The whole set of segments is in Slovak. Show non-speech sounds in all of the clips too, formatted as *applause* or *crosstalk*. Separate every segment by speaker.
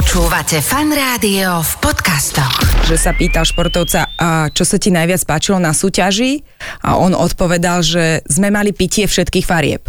Speaker 1: Počúvate fan rádio v podcastoch.
Speaker 2: Že sa pýtal športovca, a čo sa ti najviac páčilo na súťaži? A on odpovedal, že sme mali pitie všetkých farieb.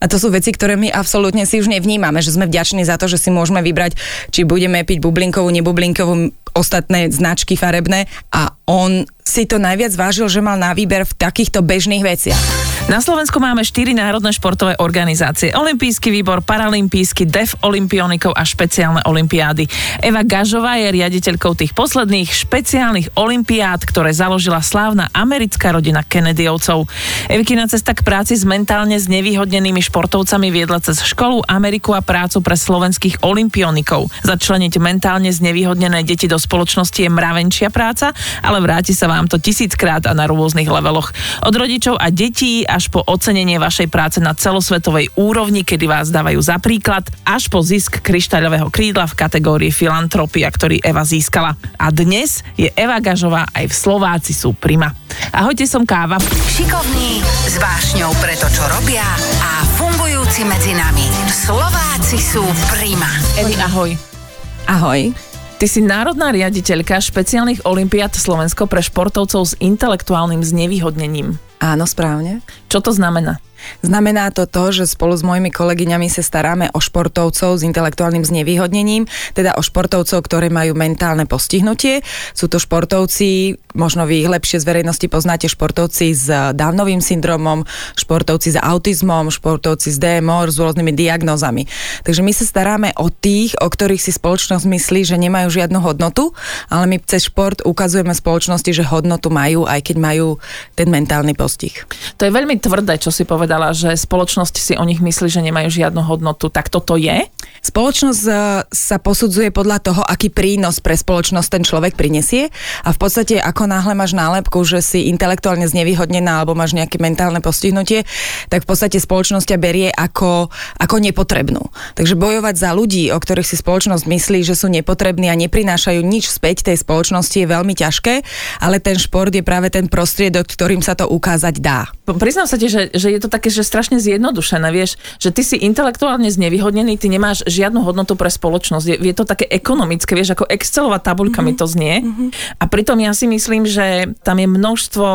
Speaker 2: A to sú veci, ktoré my absolútne si už nevnímame, že sme vďační za to, že si môžeme vybrať, či budeme piť bublinkovú, nebublinkovú, ostatné značky farebné a on si to najviac vážil, že mal na výber v takýchto bežných veciach.
Speaker 3: Na Slovensku máme štyri národné športové organizácie. Olympijský výbor, Paralympijský, DEF Olympionikov a špeciálne olimpiády. Eva Gažová je riaditeľkou tých posledných špeciálnych olimpiád, ktoré založila slávna americká rodina Kennedyovcov. Evikina cesta k práci s mentálne znevýhodnenými športovcami viedla cez školu, Ameriku a prácu pre slovenských olimpionikov. Začleniť mentálne znevýhodnené deti do spoločnosti je mravenčia práca, ale vráti sa vám to tisíckrát a na rôznych leveloch. Od rodičov a detí až po ocenenie vašej práce na celosvetovej úrovni, kedy vás dávajú za príklad, až po zisk kryštáľového krídla v kategórii filantropia, ktorý Eva získala. A dnes je Eva Gažová aj v Slováci sú prima. Ahojte, som Káva.
Speaker 1: Šikovní, s vášňou pre to, čo robia a fungujúci medzi nami. Slováci sú prima.
Speaker 3: Evi, ahoj.
Speaker 2: Ahoj.
Speaker 3: Ty si národná riaditeľka špeciálnych olimpiád Slovensko pre športovcov s intelektuálnym znevýhodnením.
Speaker 2: Áno, správne.
Speaker 3: Čo to znamená?
Speaker 2: Znamená to to, že spolu s mojimi kolegyňami sa staráme o športovcov s intelektuálnym znevýhodnením, teda o športovcov, ktoré majú mentálne postihnutie. Sú to športovci, možno vy ich lepšie z verejnosti poznáte, športovci s Downovým syndromom, športovci s autizmom, športovci s DMO, s rôznymi diagnózami. Takže my sa staráme o tých, o ktorých si spoločnosť myslí, že nemajú žiadnu hodnotu, ale my cez šport ukazujeme spoločnosti, že hodnotu majú, aj keď majú ten mentálny postih.
Speaker 3: To je veľmi tvrdé, čo si povedal povedala, že spoločnosť si o nich myslí, že nemajú žiadnu hodnotu. Tak toto je?
Speaker 2: Spoločnosť e, sa posudzuje podľa toho, aký prínos pre spoločnosť ten človek prinesie a v podstate ako náhle máš nálepku, že si intelektuálne znevýhodnená alebo máš nejaké mentálne postihnutie, tak v podstate spoločnosť ťa berie ako, ako nepotrebnú. Takže bojovať za ľudí, o ktorých si spoločnosť myslí, že sú nepotrební a neprinášajú nič späť tej spoločnosti je veľmi ťažké, ale ten šport je práve ten prostriedok, ktorým sa to ukázať dá.
Speaker 3: Priznám sa ti, že, že je to tak také, že strašne zjednodušené, vieš, že ty si intelektuálne znevýhodnený, ty nemáš žiadnu hodnotu pre spoločnosť. Je, je to také ekonomické, vieš, ako Excelová tabuľka mm-hmm. mi to znie. Mm-hmm. A pritom ja si myslím, že tam je množstvo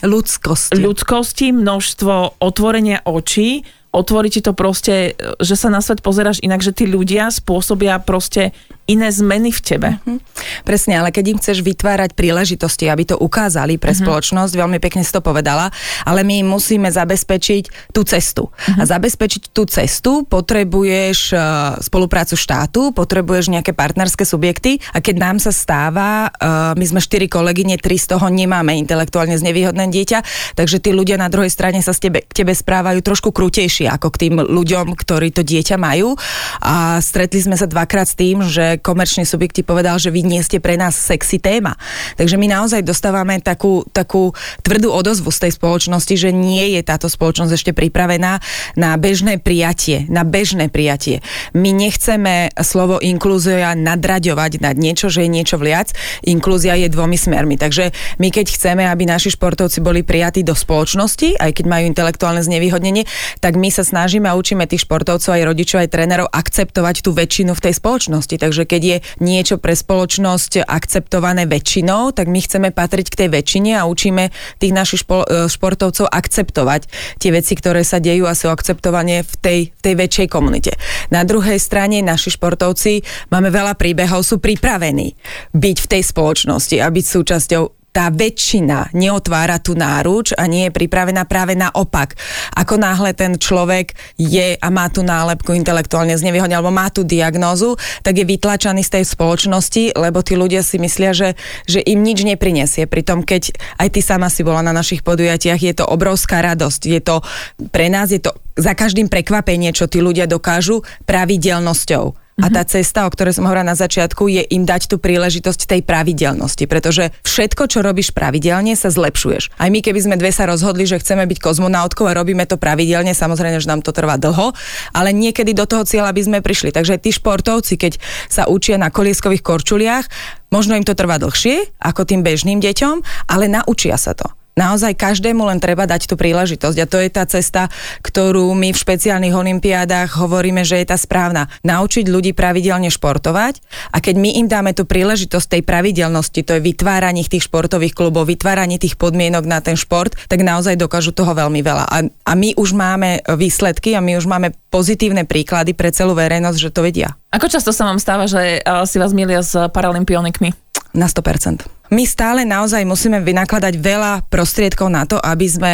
Speaker 2: ľudskosti.
Speaker 3: ľudskosti, množstvo otvorenia očí, otvorí ti to proste, že sa na svet pozeráš inak, že tí ľudia spôsobia proste iné zmeny v tebe. Mm-hmm.
Speaker 2: Presne, ale keď im chceš vytvárať príležitosti, aby to ukázali pre mm-hmm. spoločnosť, veľmi pekne si to povedala, ale my musíme zabezpečiť tú cestu. Mm-hmm. A zabezpečiť tú cestu potrebuješ uh, spoluprácu štátu, potrebuješ nejaké partnerské subjekty a keď nám sa stáva, uh, my sme štyri kolegyne, tri z toho nemáme intelektuálne znevýhodné dieťa, takže tí ľudia na druhej strane sa s tebe, k tebe správajú trošku krutejšie ako k tým ľuďom, ktorí to dieťa majú. A stretli sme sa dvakrát s tým, že komerčný subjekt ti povedal, že vy nie ste pre nás sexy téma. Takže my naozaj dostávame takú, takú tvrdú odozvu z tej spoločnosti, že nie je táto spoločnosť ešte pripravená na bežné prijatie. Na bežné prijatie. My nechceme slovo inklúzia nadraďovať nad niečo, že je niečo viac. Inklúzia je dvomi smermi. Takže my keď chceme, aby naši športovci boli prijatí do spoločnosti, aj keď majú intelektuálne znevýhodnenie, tak my sa snažíme a učíme tých športovcov, aj rodičov, aj trénerov akceptovať tú väčšinu v tej spoločnosti. Takže keď je niečo pre spoločnosť akceptované väčšinou, tak my chceme patriť k tej väčšine a učíme tých našich špo, e, športovcov akceptovať tie veci, ktoré sa dejú a sú akceptované v tej, tej väčšej komunite. Na druhej strane naši športovci máme veľa príbehov, sú pripravení byť v tej spoločnosti a byť súčasťou tá väčšina neotvára tú náruč a nie je pripravená práve naopak. Ako náhle ten človek je a má tú nálepku intelektuálne znevýhodne alebo má tú diagnózu, tak je vytlačaný z tej spoločnosti, lebo tí ľudia si myslia, že, že im nič neprinesie. Pritom, keď aj ty sama si bola na našich podujatiach, je to obrovská radosť. Je to, pre nás je to za každým prekvapenie, čo tí ľudia dokážu pravidelnosťou a tá cesta, o ktorej som hovorila na začiatku, je im dať tú príležitosť tej pravidelnosti, pretože všetko, čo robíš pravidelne, sa zlepšuješ. Aj my, keby sme dve sa rozhodli, že chceme byť kozmonautkou a robíme to pravidelne, samozrejme, že nám to trvá dlho, ale niekedy do toho cieľa by sme prišli. Takže tí športovci, keď sa učia na kolieskových korčuliach, možno im to trvá dlhšie ako tým bežným deťom, ale naučia sa to Naozaj každému len treba dať tú príležitosť a to je tá cesta, ktorú my v špeciálnych olimpiádach hovoríme, že je tá správna. Naučiť ľudí pravidelne športovať a keď my im dáme tú príležitosť tej pravidelnosti, to je vytváranie tých športových klubov, vytváranie tých podmienok na ten šport, tak naozaj dokážu toho veľmi veľa. A, a my už máme výsledky a my už máme pozitívne príklady pre celú verejnosť, že to vedia.
Speaker 3: Ako často sa vám stáva, že si vás milia s paralympionikmi?
Speaker 2: Na 100%. My stále naozaj musíme vynakladať veľa prostriedkov na to, aby sme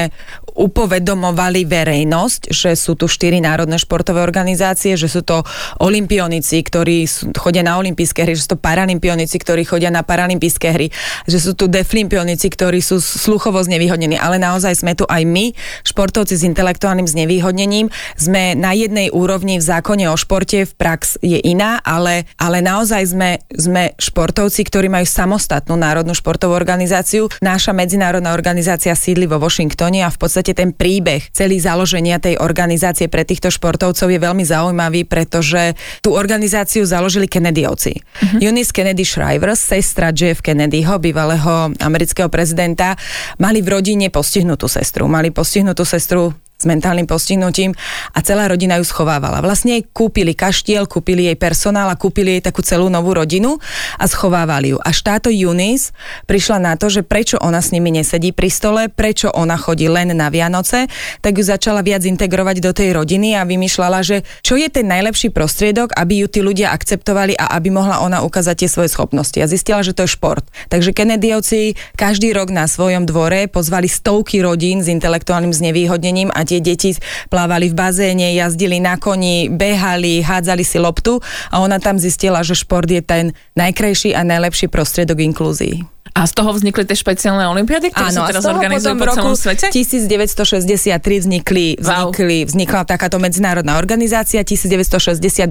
Speaker 2: upovedomovali verejnosť, že sú tu štyri národné športové organizácie, že sú to olimpionici, ktorí chodia na olympijské hry, že sú to paralympionici, ktorí chodia na paralympijské hry, že sú tu deflimpionici, ktorí sú sluchovo znevýhodnení, ale naozaj sme tu aj my, športovci s intelektuálnym znevýhodnením, sme na jednej úrovni v zákone o športe, v prax je iná, ale, ale naozaj sme, sme športovci, ktorí majú samostatnú národnú medzinárodnú športovú organizáciu. Náša medzinárodná organizácia sídli vo Washingtone a v podstate ten príbeh celý založenia tej organizácie pre týchto športovcov je veľmi zaujímavý, pretože tú organizáciu založili Kennedyovci. Uh-huh. Eunice Kennedy Shriver, sestra Jeff Kennedyho, bývalého amerického prezidenta, mali v rodine postihnutú sestru. Mali postihnutú sestru s mentálnym postihnutím a celá rodina ju schovávala. Vlastne jej kúpili kaštiel, kúpili jej personál a kúpili jej takú celú novú rodinu a schovávali ju. A táto Eunice prišla na to, že prečo ona s nimi nesedí pri stole, prečo ona chodí len na Vianoce, tak ju začala viac integrovať do tej rodiny a vymýšľala, že čo je ten najlepší prostriedok, aby ju tí ľudia akceptovali a aby mohla ona ukázať tie svoje schopnosti. A zistila, že to je šport. Takže Kennedyovci každý rok na svojom dvore pozvali stovky rodín s intelektuálnym znevýhodnením a tie deti plávali v bazéne, jazdili na koni, behali, hádzali si loptu a ona tam zistila, že šport je ten najkrajší a najlepší prostriedok inklúzii.
Speaker 3: A z toho vznikli tie špeciálne olimpiády, ktoré Áno, sa teraz organizujú po celom svete?
Speaker 2: 1963 vznikli, vznikli, wow. vznikla takáto medzinárodná organizácia, 1968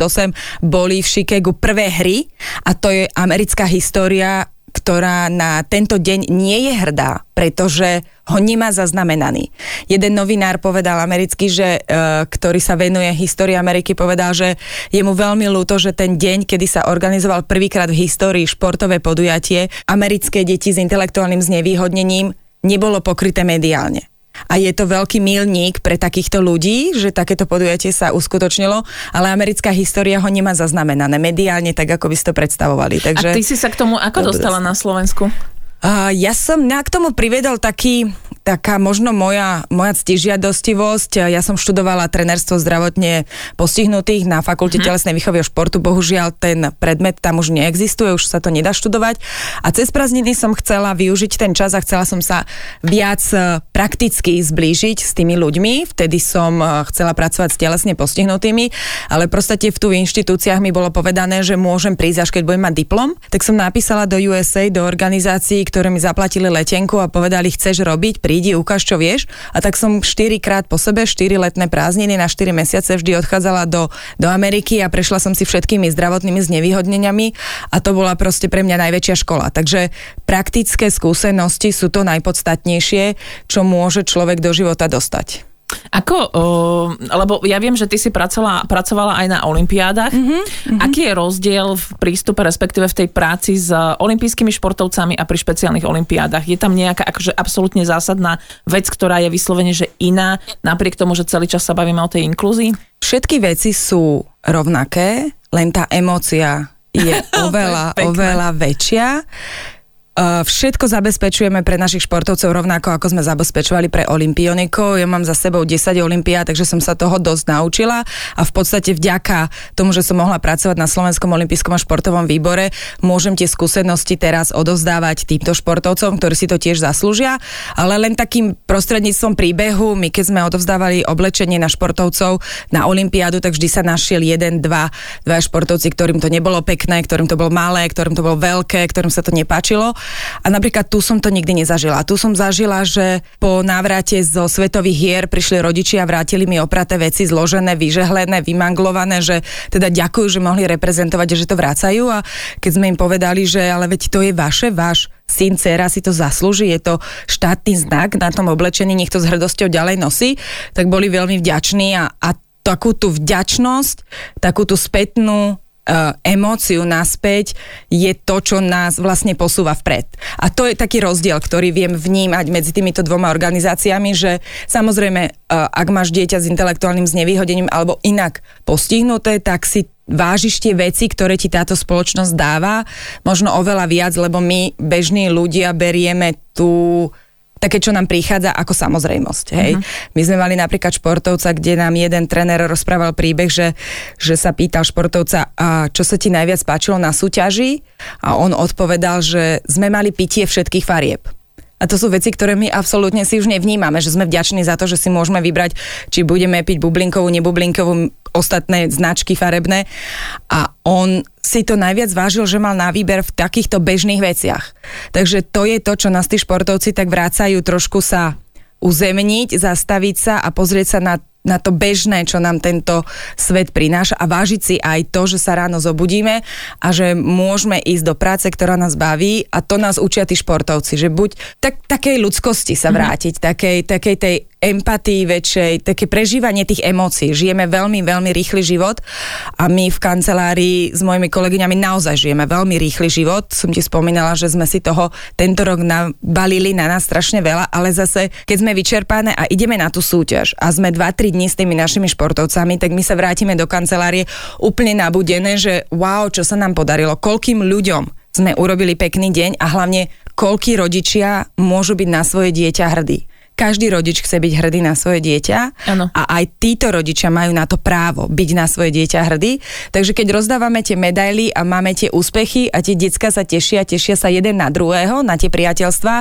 Speaker 2: boli v Chicagu prvé hry a to je americká história ktorá na tento deň nie je hrdá, pretože ho nemá zaznamenaný. Jeden novinár povedal americký, že, e, ktorý sa venuje histórii Ameriky, povedal, že je mu veľmi ľúto, že ten deň, kedy sa organizoval prvýkrát v histórii športové podujatie, americké deti s intelektuálnym znevýhodnením nebolo pokryté mediálne. A je to veľký milník pre takýchto ľudí, že takéto podujatie sa uskutočnilo, ale americká história ho nemá zaznamenané mediálne, tak ako by ste to predstavovali.
Speaker 3: Takže... A ty si sa k tomu ako dostala na Slovensku?
Speaker 2: Uh, ja som na k tomu privedol taký, taká možno moja, moja ctižiadostivosť. Ja som študovala trenerstvo zdravotne postihnutých na Fakulte uh-huh. telesnej výchovy a športu. Bohužiaľ ten predmet tam už neexistuje, už sa to nedá študovať. A cez prázdniny som chcela využiť ten čas a chcela som sa viac e, prakticky zblížiť s tými ľuďmi. Vtedy som e, chcela pracovať s telesne postihnutými, ale proste v tu inštitúciách mi bolo povedané, že môžem prísť až keď budem mať diplom. Tak som napísala do USA, do organizácií, ktoré mi zaplatili letenku a povedali, chceš robiť, prídi, ukáž, čo vieš. A tak som 4 krát po sebe, 4 letné prázdniny na 4 mesiace vždy odchádzala do, do Ameriky a prešla som si všetkými zdravotnými znevýhodneniami a to bola proste pre mňa najväčšia škola. Takže praktické skúsenosti sú to najpodstatnejšie, čo môže človek do života dostať.
Speaker 3: Ako, uh, lebo ja viem, že ty si pracovala, pracovala aj na olimpiádach. Mm-hmm, Aký je rozdiel v prístupe, respektíve v tej práci s olympijskými športovcami a pri špeciálnych olimpiádach? Je tam nejaká akože absolútne zásadná vec, ktorá je vyslovene, že iná, napriek tomu, že celý čas sa bavíme o tej inklúzii?
Speaker 2: Všetky veci sú rovnaké, len tá emócia je *laughs* oveľa, oveľa väčšia. Všetko zabezpečujeme pre našich športovcov rovnako, ako sme zabezpečovali pre olimpionikov. Ja mám za sebou 10 olimpiád, takže som sa toho dosť naučila. A v podstate vďaka tomu, že som mohla pracovať na Slovenskom olympijskom a športovom výbore, môžem tie skúsenosti teraz odovzdávať týmto športovcom, ktorí si to tiež zaslúžia, ale len takým prostredníctvom príbehu, my keď sme odovzdávali oblečenie na športovcov na olympiádu, tak vždy sa našiel jeden, dva, dva športovci, ktorým to nebolo pekné, ktorým to bolo malé, ktorým to bolo veľké, ktorým sa to nepáčilo a napríklad tu som to nikdy nezažila. Tu som zažila, že po návrate zo svetových hier prišli rodičia a vrátili mi opraté veci zložené, vyžehlené, vymanglované, že teda ďakujú, že mohli reprezentovať, že to vracajú a keď sme im povedali, že ale veď to je vaše, váš syn, dcera si to zaslúži, je to štátny znak na tom oblečení, nech to s hrdosťou ďalej nosí, tak boli veľmi vďační a, a takú tú vďačnosť, takú tú spätnú emóciu naspäť je to, čo nás vlastne posúva vpred. A to je taký rozdiel, ktorý viem vnímať medzi týmito dvoma organizáciami, že samozrejme, uh, ak máš dieťa s intelektuálnym znevýhodením alebo inak postihnuté, tak si vážiš tie veci, ktoré ti táto spoločnosť dáva, možno oveľa viac, lebo my, bežní ľudia, berieme tú také, čo nám prichádza ako samozrejmosť. Hej. Uh-huh. My sme mali napríklad športovca, kde nám jeden tréner rozprával príbeh, že, že sa pýtal športovca, a čo sa ti najviac páčilo na súťaži a on odpovedal, že sme mali pitie všetkých farieb. A to sú veci, ktoré my absolútne si už nevnímame, že sme vďační za to, že si môžeme vybrať, či budeme piť bublinkovú, nebublinkovú, ostatné značky farebné. A on si to najviac vážil, že mal na výber v takýchto bežných veciach. Takže to je to, čo nás tí športovci tak vrácajú trošku sa uzemniť, zastaviť sa a pozrieť sa na na to bežné, čo nám tento svet prináša a vážiť si aj to, že sa ráno zobudíme a že môžeme ísť do práce, ktorá nás baví a to nás učia tí športovci, že buď tak, takej ľudskosti sa mhm. vrátiť, mm-hmm. takej, takej tej empatii väčšej, také prežívanie tých emócií. Žijeme veľmi, veľmi rýchly život a my v kancelárii s mojimi kolegyňami naozaj žijeme veľmi rýchly život. Som ti spomínala, že sme si toho tento rok nabalili na nás strašne veľa, ale zase, keď sme vyčerpané a ideme na tú súťaž a sme 2-3 dní s tými našimi športovcami, tak my sa vrátime do kancelárie úplne nabudené, že wow, čo sa nám podarilo, koľkým ľuďom sme urobili pekný deň a hlavne koľkí rodičia môžu byť na svoje dieťa hrdí každý rodič chce byť hrdý na svoje dieťa ano. a aj títo rodičia majú na to právo byť na svoje dieťa hrdý. Takže keď rozdávame tie medaily a máme tie úspechy a tie decka sa tešia, tešia sa jeden na druhého, na tie priateľstva,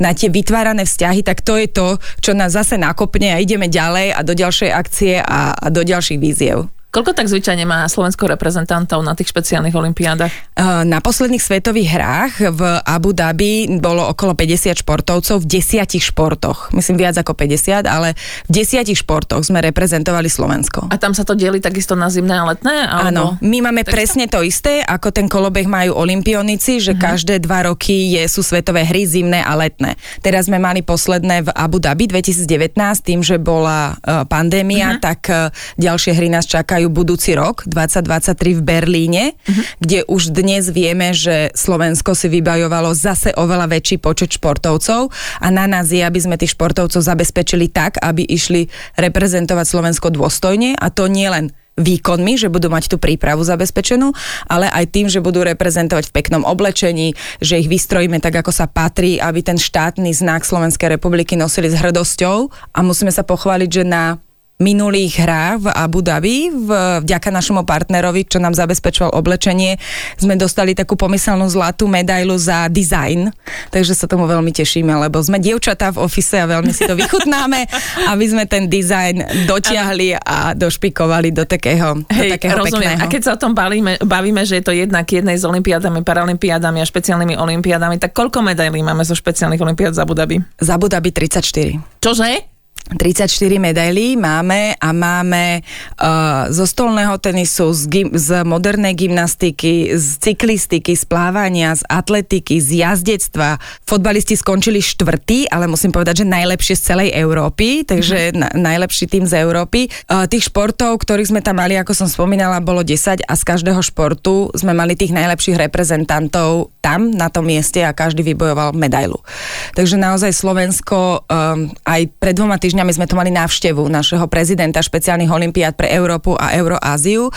Speaker 2: na tie vytvárané vzťahy, tak to je to, čo nás zase nakopne a ideme ďalej a do ďalšej akcie a, a do ďalších víziev.
Speaker 3: Koľko tak zvyčajne má Slovensko reprezentantov na tých špeciálnych olimpiádach?
Speaker 2: Na posledných svetových hrách v Abu Dhabi bolo okolo 50 športovcov v desiatich športoch. Myslím viac ako 50, ale v desiatich športoch sme reprezentovali Slovensko.
Speaker 3: A tam sa to delí takisto na zimné a letné?
Speaker 2: Alebo... Áno, my máme tak presne to isté, ako ten kolobeh majú olimpionici, že uh-huh. každé dva roky je, sú svetové hry zimné a letné. Teraz sme mali posledné v Abu Dhabi 2019, tým, že bola uh, pandémia, uh-huh. tak uh, ďalšie hry nás čakajú čakajú budúci rok, 2023 v Berlíne, uh-huh. kde už dnes vieme, že Slovensko si vybajovalo zase oveľa väčší počet športovcov a na nás je, aby sme tých športovcov zabezpečili tak, aby išli reprezentovať Slovensko dôstojne a to nie len výkonmi, že budú mať tú prípravu zabezpečenú, ale aj tým, že budú reprezentovať v peknom oblečení, že ich vystrojíme tak, ako sa patrí, aby ten štátny znak Slovenskej republiky nosili s hrdosťou a musíme sa pochváliť, že na minulých hrách v Abu Dhabi, v, vďaka našemu partnerovi, čo nám zabezpečoval oblečenie, sme dostali takú pomyselnú zlatú medailu za design, takže sa tomu veľmi tešíme, lebo sme dievčatá v ofise a veľmi si to *laughs* vychutnáme, aby sme ten dizajn dotiahli a došpikovali do takého, Hej, do takého rozumiem. pekného.
Speaker 3: A keď sa o tom bavíme, bavíme, že je to jednak jednej s olimpiádami, paralympiádami a špeciálnymi olimpiádami, tak koľko medailí máme zo špeciálnych olimpiád z Abu Dhabi?
Speaker 2: Z Abu Dhabi 34.
Speaker 3: Čože?
Speaker 2: 34 medailí máme a máme uh, zo stolného tenisu, z, gym, z modernej gymnastiky, z cyklistiky, z plávania, z atletiky, z jazdectva. Fotbalisti skončili štvrtý, ale musím povedať, že najlepšie z celej Európy, takže mm-hmm. na, najlepší tým z Európy. Uh, tých športov, ktorých sme tam mali, ako som spomínala, bolo 10 a z každého športu sme mali tých najlepších reprezentantov tam, na tom mieste a každý vybojoval medailu. Takže naozaj Slovensko um, aj pred dvoma týždňami týždňami sme tu mali návštevu našeho prezidenta špeciálnych olimpiád pre Európu a Euroáziu.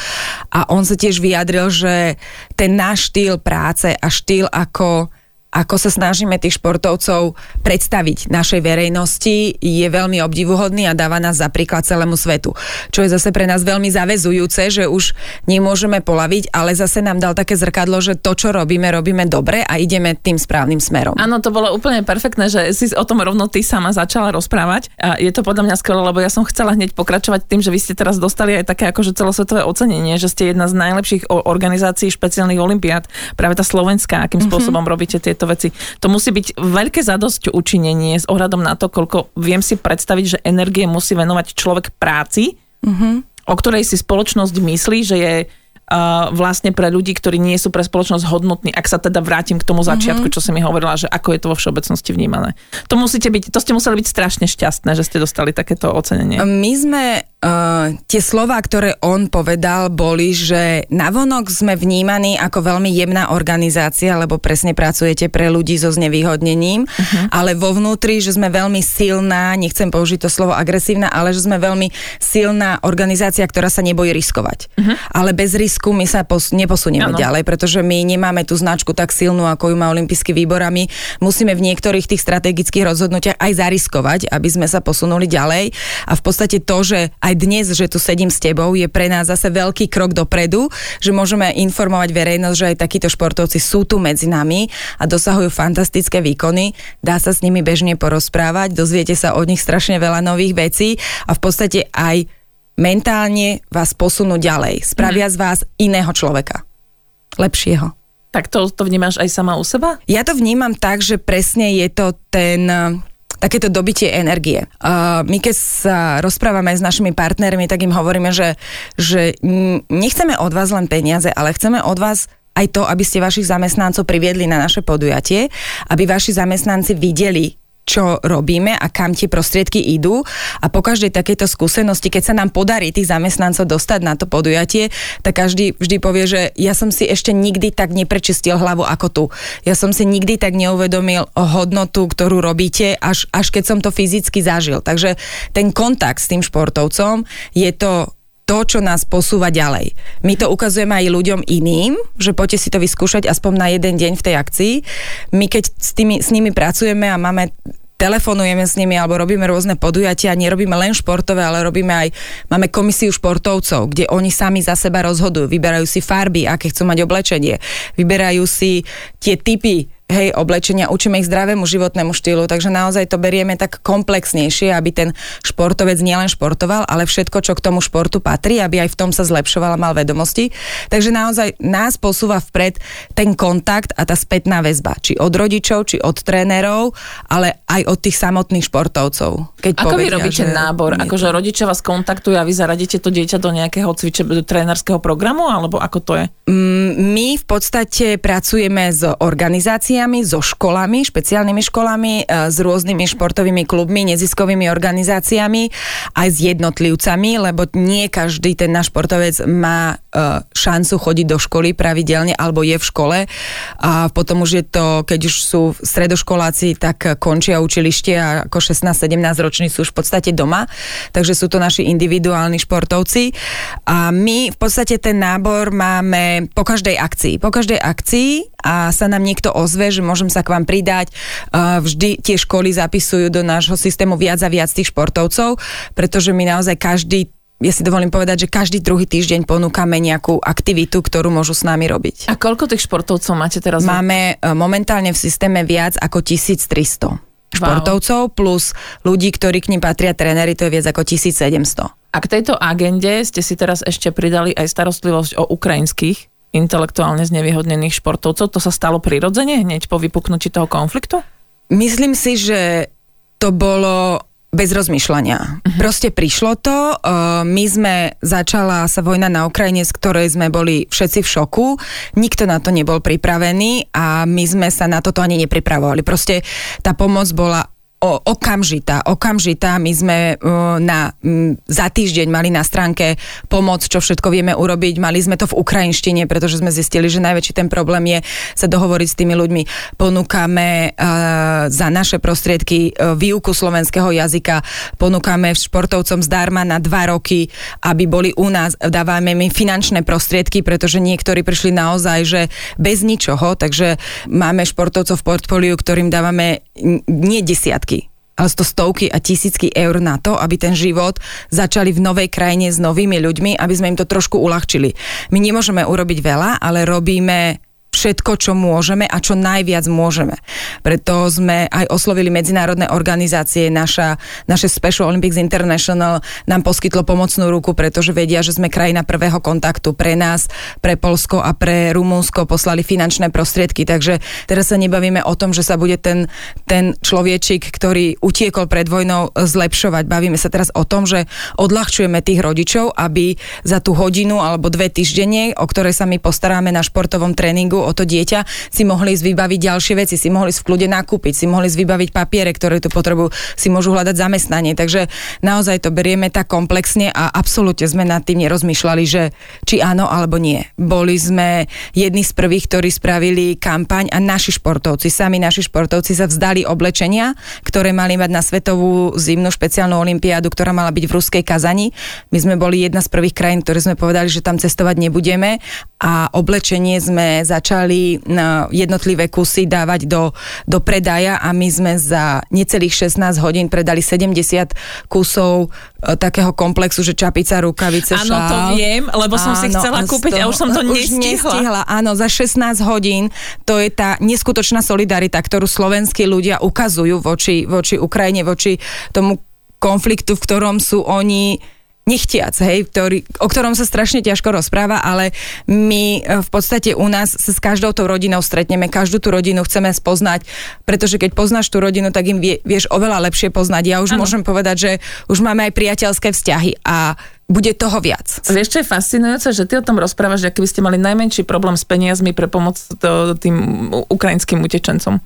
Speaker 2: A on sa tiež vyjadril, že ten náš štýl práce a štýl ako ako sa snažíme tých športovcov predstaviť našej verejnosti, je veľmi obdivuhodný a dáva nás za príklad celému svetu. Čo je zase pre nás veľmi zavezujúce, že už nemôžeme polaviť, ale zase nám dal také zrkadlo, že to, čo robíme, robíme dobre a ideme tým správnym smerom.
Speaker 3: Áno, to bolo úplne perfektné, že si o tom rovno ty sama začala rozprávať. A je to podľa mňa skvelé, lebo ja som chcela hneď pokračovať tým, že vy ste teraz dostali aj také akože celosvetové ocenenie, že ste jedna z najlepších organizácií špeciálnych olimpiád, práve tá slovenská, akým mm-hmm. spôsobom robíte tieto tieto veci. To musí byť veľké zadosť učinenie s ohľadom na to, koľko viem si predstaviť, že energie musí venovať človek práci, mm-hmm. o ktorej si spoločnosť myslí, že je uh, vlastne pre ľudí, ktorí nie sú pre spoločnosť hodnotní, ak sa teda vrátim k tomu začiatku, mm-hmm. čo si mi hovorila, že ako je to vo všeobecnosti vnímané. To musíte byť, to ste museli byť strašne šťastné, že ste dostali takéto ocenenie.
Speaker 2: My sme Uh, tie slova, ktoré on povedal, boli, že navonok sme vnímaní ako veľmi jemná organizácia, lebo presne pracujete pre ľudí so znevýhodnením, uh-huh. ale vo vnútri, že sme veľmi silná, nechcem použiť to slovo agresívna, ale že sme veľmi silná organizácia, ktorá sa nebojí riskovať. Uh-huh. Ale bez risku my sa pos- neposunieme ano. ďalej, pretože my nemáme tú značku tak silnú, ako ju má Olympijský výbor a my musíme v niektorých tých strategických rozhodnutiach aj zariskovať, aby sme sa posunuli ďalej. A v podstate to, že aj dnes, že tu sedím s tebou, je pre nás zase veľký krok dopredu, že môžeme informovať verejnosť, že aj takíto športovci sú tu medzi nami a dosahujú fantastické výkony. Dá sa s nimi bežne porozprávať, dozviete sa od nich strašne veľa nových vecí a v podstate aj mentálne vás posunú ďalej. Spravia mm. z vás iného človeka. Lepšieho.
Speaker 3: Tak to, to vnímaš aj sama u seba?
Speaker 2: Ja to vnímam tak, že presne je to ten takéto dobitie energie. Uh, my keď sa rozprávame s našimi partnermi, tak im hovoríme, že, že nechceme od vás len peniaze, ale chceme od vás aj to, aby ste vašich zamestnancov priviedli na naše podujatie, aby vaši zamestnanci videli, čo robíme a kam tie prostriedky idú. A po každej takejto skúsenosti, keď sa nám podarí tých zamestnancov dostať na to podujatie, tak každý vždy povie, že ja som si ešte nikdy tak neprečistil hlavu ako tu. Ja som si nikdy tak neuvedomil hodnotu, ktorú robíte, až, až keď som to fyzicky zažil. Takže ten kontakt s tým športovcom je to to, čo nás posúva ďalej. My to ukazujeme aj ľuďom iným, že poďte si to vyskúšať aspoň na jeden deň v tej akcii. My keď s, tými, s nimi pracujeme a máme telefonujeme s nimi alebo robíme rôzne podujatia, nerobíme len športové, ale robíme aj, máme komisiu športovcov, kde oni sami za seba rozhodujú, vyberajú si farby, aké chcú mať oblečenie, vyberajú si tie typy hej, oblečenia, učíme ich zdravému životnému štýlu, takže naozaj to berieme tak komplexnejšie, aby ten športovec nielen športoval, ale všetko, čo k tomu športu patrí, aby aj v tom sa zlepšoval a mal vedomosti. Takže naozaj nás posúva vpred ten kontakt a tá spätná väzba, či od rodičov, či od trénerov, ale aj od tých samotných športovcov.
Speaker 3: Keď Ako povedia, vy robíte nábor? Akože rodičia vás kontaktujú a vy zaradíte to dieťa do nejakého cviče, do trénerského programu, alebo ako to je?
Speaker 2: Mm, my v podstate pracujeme s organizáciami organizáciami, so školami, špeciálnymi školami, e, s rôznymi športovými klubmi, neziskovými organizáciami, aj s jednotlivcami, lebo nie každý ten náš športovec má e, šancu chodiť do školy pravidelne alebo je v škole. A potom už je to, keď už sú stredoškoláci, tak končia učilište a ako 16-17 roční sú už v podstate doma. Takže sú to naši individuálni športovci. A my v podstate ten nábor máme po každej akcii. Po každej akcii a sa nám niekto ozve, že môžem sa k vám pridať. Vždy tie školy zapisujú do nášho systému viac a viac tých športovcov, pretože my naozaj každý ja si dovolím povedať, že každý druhý týždeň ponúkame nejakú aktivitu, ktorú môžu s nami robiť.
Speaker 3: A koľko tých športovcov máte teraz?
Speaker 2: Máme e, momentálne v systéme viac ako 1300 športovcov wow. plus ľudí, ktorí k ním patria tréneri, to je viac ako 1700.
Speaker 3: A k tejto agende ste si teraz ešte pridali aj starostlivosť o ukrajinských intelektuálne znevýhodnených športovcov. To sa stalo prirodzene hneď po vypuknutí toho konfliktu?
Speaker 2: Myslím si, že to bolo bez rozmýšľania. Uh-huh. Proste prišlo to, uh, my sme, začala sa vojna na Ukrajine, z ktorej sme boli všetci v šoku, nikto na to nebol pripravený a my sme sa na toto ani nepripravovali. Proste tá pomoc bola o, okamžitá, okamžitá. My sme uh, na, um, za týždeň mali na stránke pomoc, čo všetko vieme urobiť. Mali sme to v ukrajinštine, pretože sme zistili, že najväčší ten problém je sa dohovoriť s tými ľuďmi. Ponúkame uh, za naše prostriedky uh, výuku slovenského jazyka, ponúkame športovcom zdarma na dva roky, aby boli u nás. Dávame im finančné prostriedky, pretože niektorí prišli naozaj, že bez ničoho, takže máme športovcov v portfóliu, ktorým dávame nie desiatky, ale to stovky a tisícky eur na to, aby ten život začali v novej krajine s novými ľuďmi, aby sme im to trošku uľahčili. My nemôžeme urobiť veľa, ale robíme všetko, čo môžeme a čo najviac môžeme. Preto sme aj oslovili medzinárodné organizácie, naša, naše Special Olympics International nám poskytlo pomocnú ruku, pretože vedia, že sme krajina prvého kontaktu pre nás, pre Polsko a pre Rumúnsko poslali finančné prostriedky, takže teraz sa nebavíme o tom, že sa bude ten, ten človečik, ktorý utiekol pred vojnou, zlepšovať. Bavíme sa teraz o tom, že odľahčujeme tých rodičov, aby za tú hodinu alebo dve týždenne, o ktoré sa my postaráme na športovom tréningu, o to dieťa, si mohli ísť vybaviť ďalšie veci, si mohli ísť v kľude nakúpiť, si mohli ísť vybaviť papiere, ktoré tu potrebujú, si môžu hľadať zamestnanie. Takže naozaj to berieme tak komplexne a absolútne sme nad tým nerozmýšľali, že či áno alebo nie. Boli sme jedni z prvých, ktorí spravili kampaň a naši športovci, sami naši športovci sa vzdali oblečenia, ktoré mali mať na Svetovú zimnú špeciálnu olimpiádu, ktorá mala byť v Ruskej Kazani. My sme boli jedna z prvých krajín, ktoré sme povedali, že tam cestovať nebudeme a oblečenie sme začali jednotlivé kusy dávať do, do predaja a my sme za necelých 16 hodín predali 70 kusov e, takého komplexu, že čapica, rukavice,
Speaker 3: Áno, to viem, lebo som áno, si chcela kúpiť a už som to nestihla. nestihla.
Speaker 2: Áno, za 16 hodín to je tá neskutočná solidarita, ktorú slovenskí ľudia ukazujú voči, voči Ukrajine, voči tomu konfliktu, v ktorom sú oni nechtiac, hej, ktorý, o ktorom sa strašne ťažko rozpráva, ale my e, v podstate u nás sa s každou tou rodinou stretneme, každú tú rodinu chceme spoznať, pretože keď poznáš tú rodinu, tak im vie, vieš oveľa lepšie poznať. Ja už ano. môžem povedať, že už máme aj priateľské vzťahy a bude toho viac.
Speaker 3: Vieš, čo je fascinujúce, že ty o tom rozprávaš, že keby ste mali najmenší problém s peniazmi pre pomoc tým ukrajinským utečencom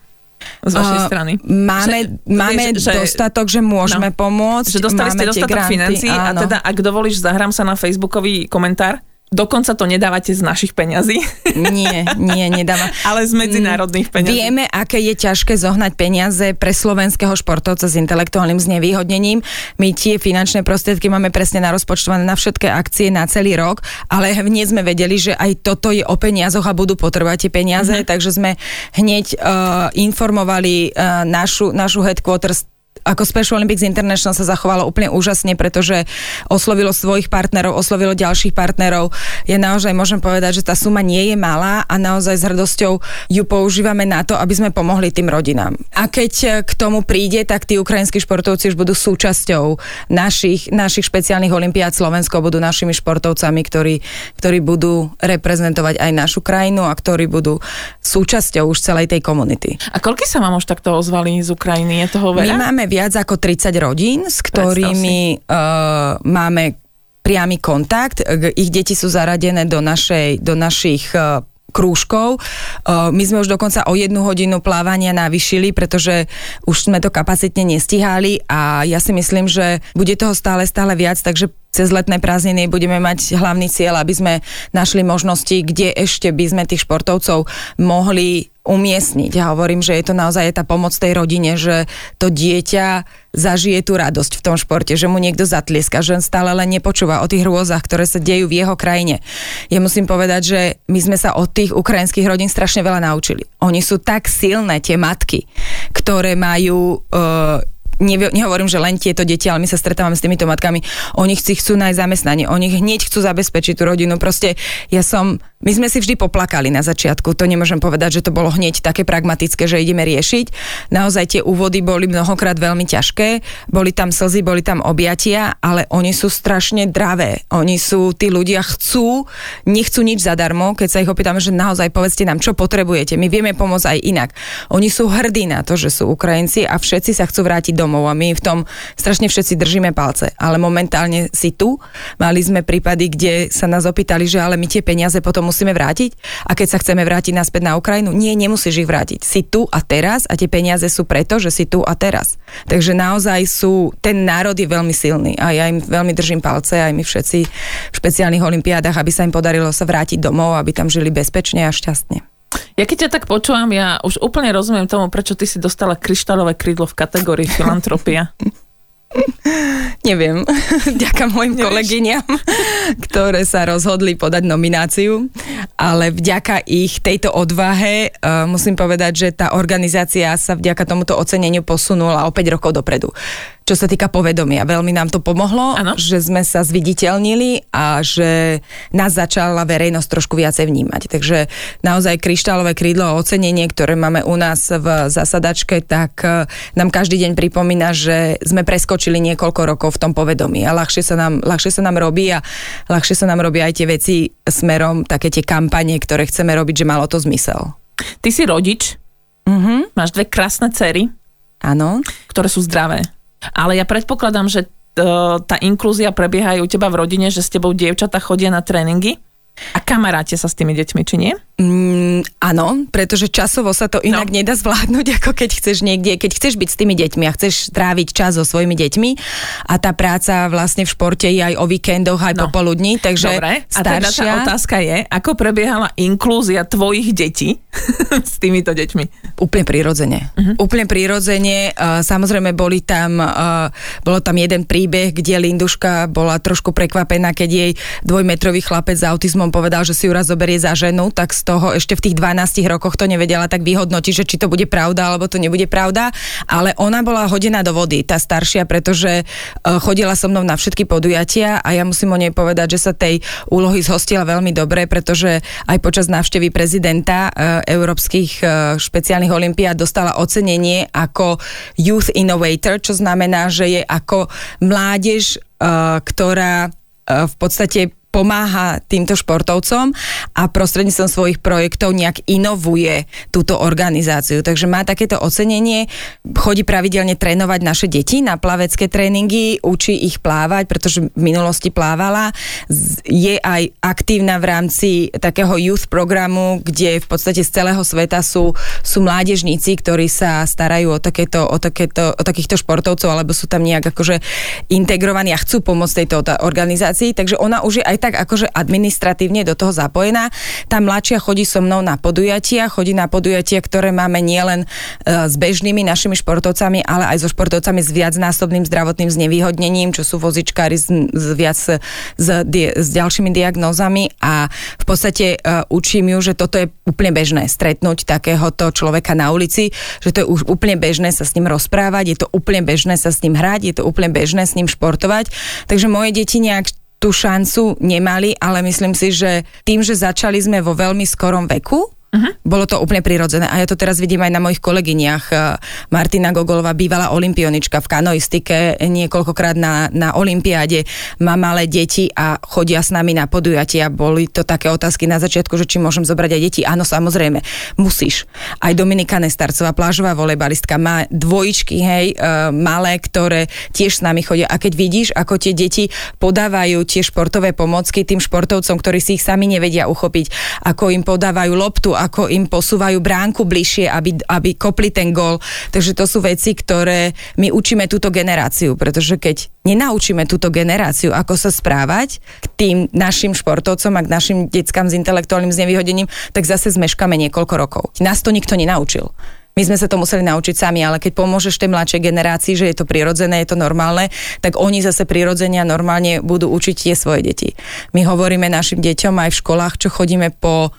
Speaker 3: z vašej uh, strany?
Speaker 2: Máme, že, máme že, dostatok, že môžeme no, pomôcť.
Speaker 3: Že dostali ste dostatok financií a teda, ak dovolíš, zahrám sa na facebookový komentár. Dokonca to nedávate z našich peňazí. *laughs*
Speaker 2: Nie, nie, nedáva.
Speaker 3: Ale z medzinárodných peňazí.
Speaker 2: Vieme, aké je ťažké zohnať peniaze pre slovenského športovca s intelektuálnym znevýhodnením. My tie finančné prostriedky máme presne narozpočtované na všetky akcie na celý rok, ale hneď sme vedeli, že aj toto je o peniazoch a budú potrebovať tie peniaze, mm-hmm. takže sme hneď uh, informovali uh, našu, našu headquarters ako Special Olympics International sa zachovalo úplne úžasne, pretože oslovilo svojich partnerov, oslovilo ďalších partnerov. Ja naozaj môžem povedať, že tá suma nie je malá a naozaj s hrdosťou ju používame na to, aby sme pomohli tým rodinám. A keď k tomu príde, tak tí ukrajinskí športovci už budú súčasťou našich, našich špeciálnych olimpiád. Slovensko budú našimi športovcami, ktorí, ktorí budú reprezentovať aj našu krajinu a ktorí budú súčasťou už celej tej komunity.
Speaker 3: A koľko sa vám už takto ozvali z Ukrajiny? Je toho veľa?
Speaker 2: My máme viac ako 30 rodín, s ktorými uh, máme priamy kontakt. Ich deti sú zaradené do, našej, do našich uh, krúžkov. Uh, my sme už dokonca o jednu hodinu plávania navýšili, pretože už sme to kapacitne nestihali a ja si myslím, že bude toho stále, stále viac, takže cez letné prázdniny budeme mať hlavný cieľ, aby sme našli možnosti, kde ešte by sme tých športovcov mohli umiestniť. Ja hovorím, že je to naozaj tá pomoc tej rodine, že to dieťa zažije tú radosť v tom športe, že mu niekto zatlieska, že on stále len nepočúva o tých hrôzach, ktoré sa dejú v jeho krajine. Ja musím povedať, že my sme sa od tých ukrajinských rodín strašne veľa naučili. Oni sú tak silné, tie matky, ktoré majú uh, nehovorím, že len tieto deti, ale my sa stretávame s týmito matkami, oni si chcú nájsť zamestnanie, oni hneď chcú zabezpečiť tú rodinu. Proste ja som, my sme si vždy poplakali na začiatku, to nemôžem povedať, že to bolo hneď také pragmatické, že ideme riešiť. Naozaj tie úvody boli mnohokrát veľmi ťažké, boli tam slzy, boli tam objatia, ale oni sú strašne dravé. Oni sú, tí ľudia chcú, nechcú nič zadarmo, keď sa ich opýtame, že naozaj povedzte nám, čo potrebujete, my vieme pomôcť aj inak. Oni sú hrdí na to, že sú Ukrajinci a všetci sa chcú vrátiť domov a my v tom strašne všetci držíme palce. Ale momentálne si tu. Mali sme prípady, kde sa nás opýtali, že ale my tie peniaze potom musíme vrátiť a keď sa chceme vrátiť naspäť na Ukrajinu, nie, nemusíš ich vrátiť. Si tu a teraz a tie peniaze sú preto, že si tu a teraz. Takže naozaj sú, ten národ je veľmi silný a ja im veľmi držím palce, aj my všetci v špeciálnych olimpiádach, aby sa im podarilo sa vrátiť domov, aby tam žili bezpečne a šťastne.
Speaker 3: Ja keď ťa tak počúvam, ja už úplne rozumiem tomu, prečo ty si dostala kryštálové krídlo v kategórii filantropia. *laughs*
Speaker 2: Neviem, *laughs* ďaká mojim Nevieš? kolegyňam, ktoré sa rozhodli podať nomináciu, ale vďaka ich tejto odvahe uh, musím povedať, že tá organizácia sa vďaka tomuto oceneniu posunula o 5 rokov dopredu čo sa týka povedomia. Veľmi nám to pomohlo, ano. že sme sa zviditeľnili a že nás začala verejnosť trošku viacej vnímať. Takže naozaj kryštálové krídlo a ocenenie, ktoré máme u nás v zasadačke, tak e, nám každý deň pripomína, že sme preskočili niekoľko rokov v tom povedomí a ľahšie sa nám, ľahšie sa nám robí a ľahšie sa nám robí aj tie veci smerom, také tie kampanie, ktoré chceme robiť, že malo to zmysel.
Speaker 3: Ty si rodič, mm-hmm. máš dve krásne cery,
Speaker 2: Áno.
Speaker 3: Ktoré sú zdravé. Ale ja predpokladám, že e, tá inklúzia prebieha aj u teba v rodine, že s tebou dievčata chodia na tréningy a kamaráte sa s tými deťmi, či nie?
Speaker 2: Mm, áno, pretože časovo sa to inak no. nedá zvládnuť, *laughs* ako keď chceš niekde, keď chceš byť s tými deťmi a chceš tráviť čas so svojimi deťmi a tá práca vlastne v športe je aj o víkendoch, aj no. popoludní, takže
Speaker 3: Dobre, staršia... a teda tá otázka je, ako prebiehala inklúzia tvojich detí *laughs* s týmito deťmi?
Speaker 2: Úplne prirodzene. Uh-huh. Úplne prirodzene. Uh, samozrejme boli tam, uh, bolo tam jeden príbeh, kde Linduška bola trošku prekvapená, keď jej dvojmetrový chlapec s autizmom povedal, že si ju raz zoberie za ženu, tak z toho ešte v tých 12 rokoch to nevedela tak vyhodnotiť, že či to bude pravda, alebo to nebude pravda. Ale ona bola hodená do vody, tá staršia, pretože uh, chodila so mnou na všetky podujatia a ja musím o nej povedať, že sa tej úlohy zhostila veľmi dobre, pretože aj počas návštevy prezidenta uh, európskych uh, špeciálnych olimpiád dostala ocenenie ako Youth Innovator, čo znamená, že je ako mládež, ktorá v podstate pomáha týmto športovcom a prostredníctvom svojich projektov nejak inovuje túto organizáciu. Takže má takéto ocenenie, chodí pravidelne trénovať naše deti na plavecké tréningy, učí ich plávať, pretože v minulosti plávala. Je aj aktívna v rámci takého youth programu, kde v podstate z celého sveta sú, sú mládežníci, ktorí sa starajú o, takéto, o, takéto, o takýchto športovcov, alebo sú tam nejak akože integrovaní a chcú pomôcť tejto organizácii. Takže ona už je aj tak akože administratívne do toho zapojená. Tá mladšia chodí so mnou na podujatia, chodí na podujatia, ktoré máme nielen uh, s bežnými našimi športovcami, ale aj so športovcami s viacnásobným zdravotným znevýhodnením, čo sú vozičkári s, s viac s, s ďalšími diagnózami a v podstate uh, učím ju, že toto je úplne bežné stretnúť takéhoto človeka na ulici, že to je už úplne bežné sa s ním rozprávať, je to úplne bežné sa s ním hrať, je to úplne bežné s ním športovať. Takže moje deti nejak tú šancu nemali, ale myslím si, že tým, že začali sme vo veľmi skorom veku, Uh-huh. Bolo to úplne prirodzené a ja to teraz vidím aj na mojich kolegyniach. Eh, Martina Gogolová, bývalá olimpionečka v kanoistike, niekoľkokrát na, na olimpiáde, má malé deti a chodia s nami na podujatia. Boli to také otázky na začiatku, že či môžem zobrať aj deti. Áno, samozrejme, musíš. Aj Dominika Nestarcová, plážová volejbalistka, má dvojičky, hej, uh, malé, ktoré tiež s nami chodia. A keď vidíš, ako tie deti podávajú tie športové pomocky tým športovcom, ktorí si ich sami nevedia uchopiť, ako im podávajú loptu, ako im posúvajú bránku bližšie, aby, aby kopli ten gol. Takže to sú veci, ktoré my učíme túto generáciu, pretože keď nenaučíme túto generáciu, ako sa správať k tým našim športovcom a k našim deckám s intelektuálnym znevýhodením, tak zase zmeškame niekoľko rokov. Nás to nikto nenaučil. My sme sa to museli naučiť sami, ale keď pomôžeš tej mladšej generácii, že je to prirodzené, je to normálne, tak oni zase prirodzene a normálne budú učiť tie svoje deti. My hovoríme našim deťom aj v školách, čo chodíme po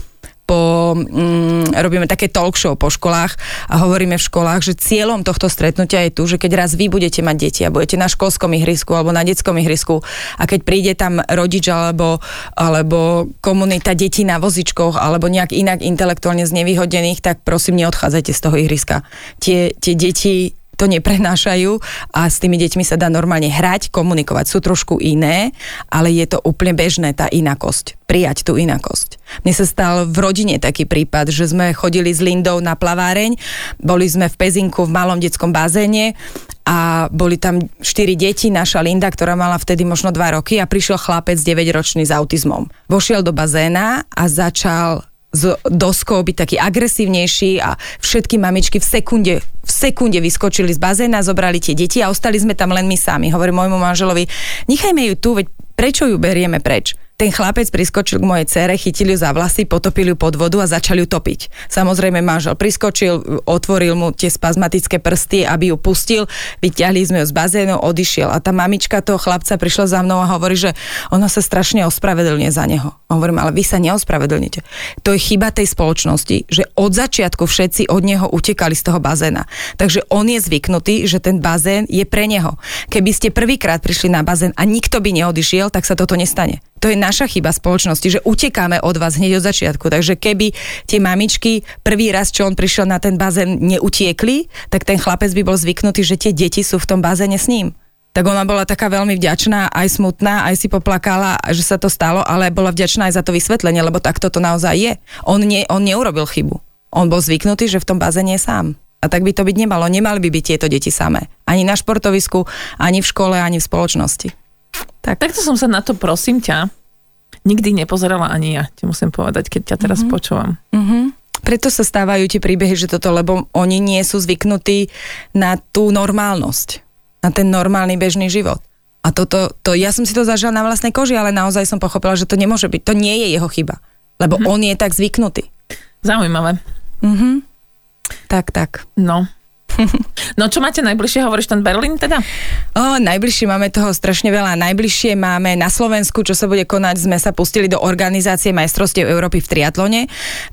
Speaker 2: po, mm, robíme také talk show po školách a hovoríme v školách, že cieľom tohto stretnutia je tu, že keď raz vy budete mať deti a budete na školskom ihrisku alebo na detskom ihrisku a keď príde tam rodič alebo, alebo komunita detí na vozičkoch alebo nejak inak intelektuálne znevýhodených, tak prosím neodchádzajte z toho ihriska. Tie, tie deti to neprenášajú a s tými deťmi sa dá normálne hrať, komunikovať. Sú trošku iné, ale je to úplne bežné, tá inakosť. Prijať tú inakosť. Mne sa stal v rodine taký prípad, že sme chodili s Lindou na plaváreň, boli sme v Pezinku v malom detskom bazéne a boli tam štyri deti, naša Linda, ktorá mala vtedy možno dva roky a prišiel chlapec 9-ročný s autizmom. Vošiel do bazéna a začal z doskou byť taký agresívnejší a všetky mamičky v sekunde, v sekunde vyskočili z bazéna, zobrali tie deti a ostali sme tam len my sami. Hovorím môjmu manželovi, nechajme ju tu, veď prečo ju berieme preč? Ten chlapec priskočil k mojej cere, chytil ju za vlasy, potopil ju pod vodu a začal ju topiť. Samozrejme manžel priskočil, otvoril mu tie spazmatické prsty, aby ju pustil, vyťahli sme ju z bazénu, odišiel. A tá mamička toho chlapca prišla za mnou a hovorí, že ona sa strašne ospravedlňuje za neho. Hovorím, ale vy sa neospravedlníte. To je chyba tej spoločnosti, že od začiatku všetci od neho utekali z toho bazéna. Takže on je zvyknutý, že ten bazén je pre neho. Keby ste prvýkrát prišli na bazén a nikto by neodišiel, tak sa toto nestane to je naša chyba spoločnosti, že utekáme od vás hneď od začiatku. Takže keby tie mamičky prvý raz, čo on prišiel na ten bazén, neutiekli, tak ten chlapec by bol zvyknutý, že tie deti sú v tom bazéne s ním. Tak ona bola taká veľmi vďačná, aj smutná, aj si poplakala, že sa to stalo, ale bola vďačná aj za to vysvetlenie, lebo takto to naozaj je. On, nie, on neurobil chybu. On bol zvyknutý, že v tom bazéne je sám. A tak by to byť nemalo. Nemali by byť tieto deti samé. Ani na športovisku, ani v škole, ani v spoločnosti.
Speaker 3: Tak. Takto som sa na to, prosím ťa, nikdy nepozerala ani ja, ti musím povedať, keď ťa teraz mm-hmm. počúvam.
Speaker 2: Mm-hmm. Preto sa stávajú tie príbehy, že toto, lebo oni nie sú zvyknutí na tú normálnosť, na ten normálny bežný život. A toto, to, ja som si to zažila na vlastnej koži, ale naozaj som pochopila, že to nemôže byť, to nie je jeho chyba. Lebo mm-hmm. on je tak zvyknutý.
Speaker 3: Zaujímavé.
Speaker 2: Mhm. Tak, tak.
Speaker 3: No, *laughs* No čo máte najbližšie, hovoríš ten Berlín teda?
Speaker 2: O, najbližšie máme toho strašne veľa. Najbližšie máme na Slovensku, čo sa bude konať, sme sa pustili do organizácie majstrovstiev Európy v triatlone.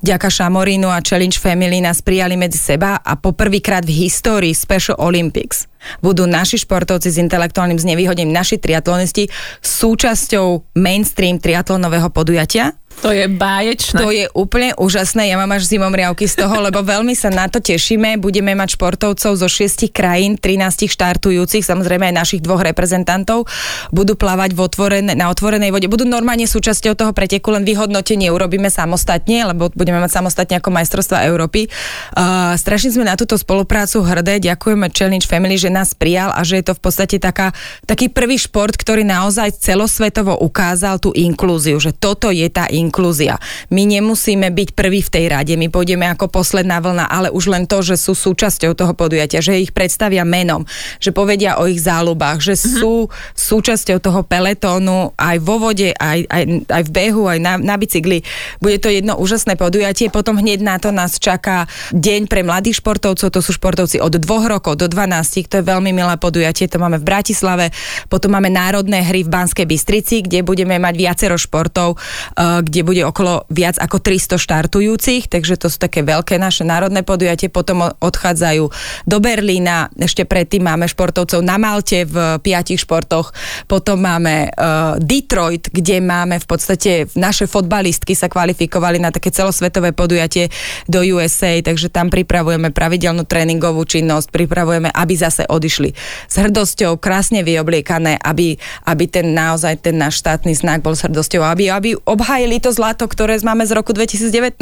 Speaker 2: Ďaka Šamorínu a Challenge Family nás prijali medzi seba a poprvýkrát v histórii Special Olympics budú naši športovci s intelektuálnym znevýhodením, naši triatlonisti súčasťou mainstream triatlonového podujatia
Speaker 3: to je báječné.
Speaker 2: To je úplne úžasné. Ja mám až zimom riavky z toho, lebo veľmi sa na to tešíme. Budeme mať športovcov zo šiestich krajín, 13 štartujúcich, samozrejme aj našich dvoch reprezentantov. Budú plávať v otvorené, na otvorenej vode. Budú normálne súčasťou toho preteku, len vyhodnotenie urobíme samostatne, lebo budeme mať samostatne ako majstrovstva Európy. Uh, strašne sme na túto spoluprácu hrdé. Ďakujeme Challenge Family, že nás prijal a že je to v podstate taká, taký prvý šport, ktorý naozaj celosvetovo ukázal tú inklúziu, že toto je tá inklúzia inklúzia. My nemusíme byť prví v tej rade, my pôjdeme ako posledná vlna, ale už len to, že sú súčasťou toho podujatia, že ich predstavia menom, že povedia o ich záľubách, že mm-hmm. sú súčasťou toho peletónu aj vo vode, aj, aj, aj v behu, aj na, na bicykli. Bude to jedno úžasné podujatie, potom hneď na to nás čaká deň pre mladých športovcov, to sú športovci od dvoch rokov do 12, to je veľmi milé podujatie, to máme v Bratislave, potom máme národné hry v Banskej Bystrici, kde budeme mať viacero športov, eh, kde bude okolo viac ako 300 štartujúcich, takže to sú také veľké naše národné podujatie. Potom odchádzajú do Berlína, ešte predtým máme športovcov na Malte v piatich športoch, potom máme uh, Detroit, kde máme v podstate naše fotbalistky sa kvalifikovali na také celosvetové podujatie do USA, takže tam pripravujeme pravidelnú tréningovú činnosť, pripravujeme, aby zase odišli s hrdosťou, krásne vyobliekané, aby, aby ten naozaj ten náš štátny znak bol s hrdosťou, aby, aby obhajili to zlato, ktoré máme z roku 2019.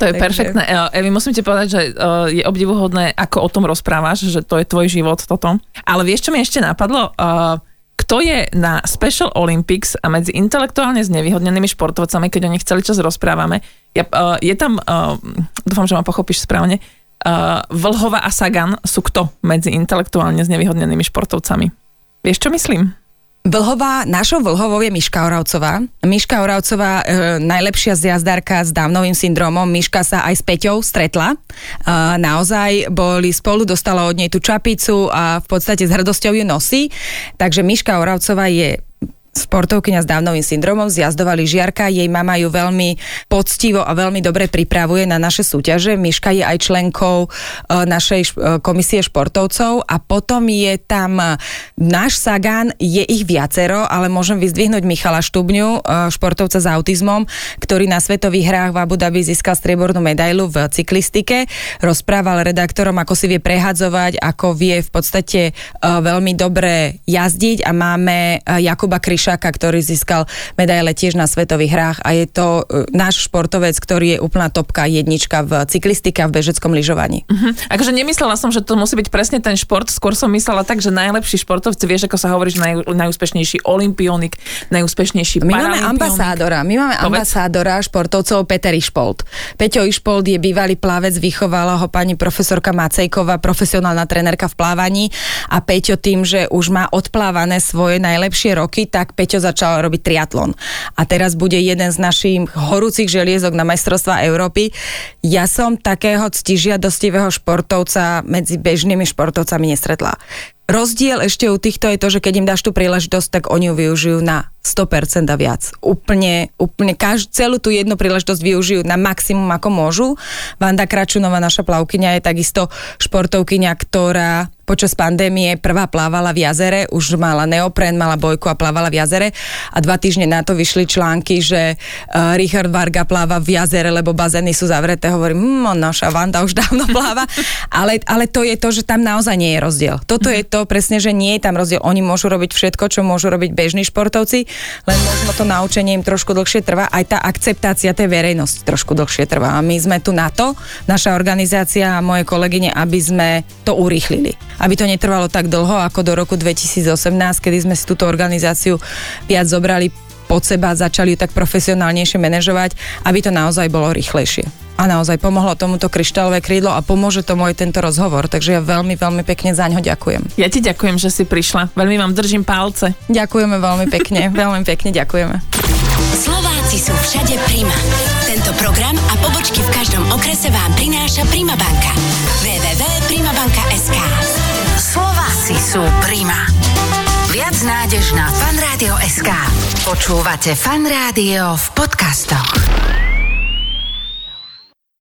Speaker 3: To je Takže... perfektné. Evi, musím ti povedať, že je obdivuhodné, ako o tom rozprávaš, že to je tvoj život toto. Ale vieš, čo mi ešte napadlo? kto je na Special Olympics a medzi intelektuálne znevýhodnenými športovcami, keď o nich celý čas rozprávame, ja, je tam, dúfam, že ma pochopíš správne, Vlhova a Sagan sú kto medzi intelektuálne znevýhodnenými športovcami? Vieš, čo myslím?
Speaker 2: Vlhová, našou Vlhovou je Miška Oravcová. Miška Oravcová, e, najlepšia zjazdárka s dávnovým syndromom. Miška sa aj s Peťou stretla. E, naozaj boli spolu, dostala od nej tú čapicu a v podstate s hrdosťou ju nosí. Takže Miška Oravcová je sportovkyňa s dávnovým syndromom, zjazdovali žiarka, jej mama ju veľmi poctivo a veľmi dobre pripravuje na naše súťaže. Miška je aj členkou e, našej e, komisie športovcov a potom je tam e, náš Sagan, je ich viacero, ale môžem vyzdvihnúť Michala Štubňu, športovca s autizmom, ktorý na svetových hrách v Abu Dhabi získal striebornú medailu v cyklistike. Rozprával redaktorom, ako si vie prehadzovať, ako vie v podstate veľmi dobre jazdiť a máme Jakuba Kryš Kryšáka, ktorý získal medaile tiež na svetových hrách a je to e, náš športovec, ktorý je úplná topka jednička v cyklistike a v bežeckom lyžovaní.
Speaker 3: Uh-huh. Akože nemyslela som, že to musí byť presne ten šport, skôr som myslela tak, že najlepší športovci, vieš, ako sa hovorí, že naj, najúspešnejší olimpionik, najúspešnejší
Speaker 2: My máme ambasádora, my máme Povedz. ambasádora športovcov Peter Išpold. Peťo Išpold je bývalý plavec, vychovala ho pani profesorka Macejková, profesionálna trenérka v plávaní a Peťo tým, že už má odplávané svoje najlepšie roky, tak tak Peťo začal robiť triatlon. A teraz bude jeden z našich horúcich želiezok na majstrovstvá Európy. Ja som takého ctižiadostivého športovca medzi bežnými športovcami nestretla. Rozdiel ešte u týchto je to, že keď im dáš tú príležitosť, tak oni ju využijú na 100% a viac. Úplne, úplne kaž, celú tú jednu príležitosť využijú na maximum, ako môžu. Vanda Kračunová, naša plavkyňa, je takisto športovkyňa, ktorá počas pandémie prvá plávala v jazere, už mala neopren, mala bojku a plávala v jazere a dva týždne na to vyšli články, že uh, Richard Varga pláva v jazere, lebo bazény sú zavreté. Hovorím, hm, naša Vanda už dávno pláva. *laughs* ale, ale to je to, že tam naozaj nie je rozdiel. Toto je to presne, že nie je tam rozdiel. Oni môžu robiť všetko, čo môžu robiť bežní športovci, len možno to naučenie im trošku dlhšie trvá. Aj tá akceptácia tej verejnosti trošku dlhšie trvá. A my sme tu na to, naša organizácia a moje kolegyne, aby sme to urýchlili aby to netrvalo tak dlho ako do roku 2018, kedy sme si túto organizáciu viac zobrali pod seba, začali ju tak profesionálnejšie manažovať, aby to naozaj bolo rýchlejšie. A naozaj pomohlo tomuto kryštálové krídlo a pomôže tomu aj tento rozhovor, takže ja veľmi, veľmi pekne za ňo ďakujem.
Speaker 3: Ja ti ďakujem, že si prišla. Veľmi vám držím palce.
Speaker 2: Ďakujeme veľmi pekne, *laughs* veľmi pekne ďakujeme.
Speaker 1: Slováci sú všade Prima. Tento program a pobočky v každom okrese vám prináša Prima Banka. www.primabanka.sk Slováci sú Prima. Viac nádež na fanradio.sk Počúvate Fan Rádio v podcastoch.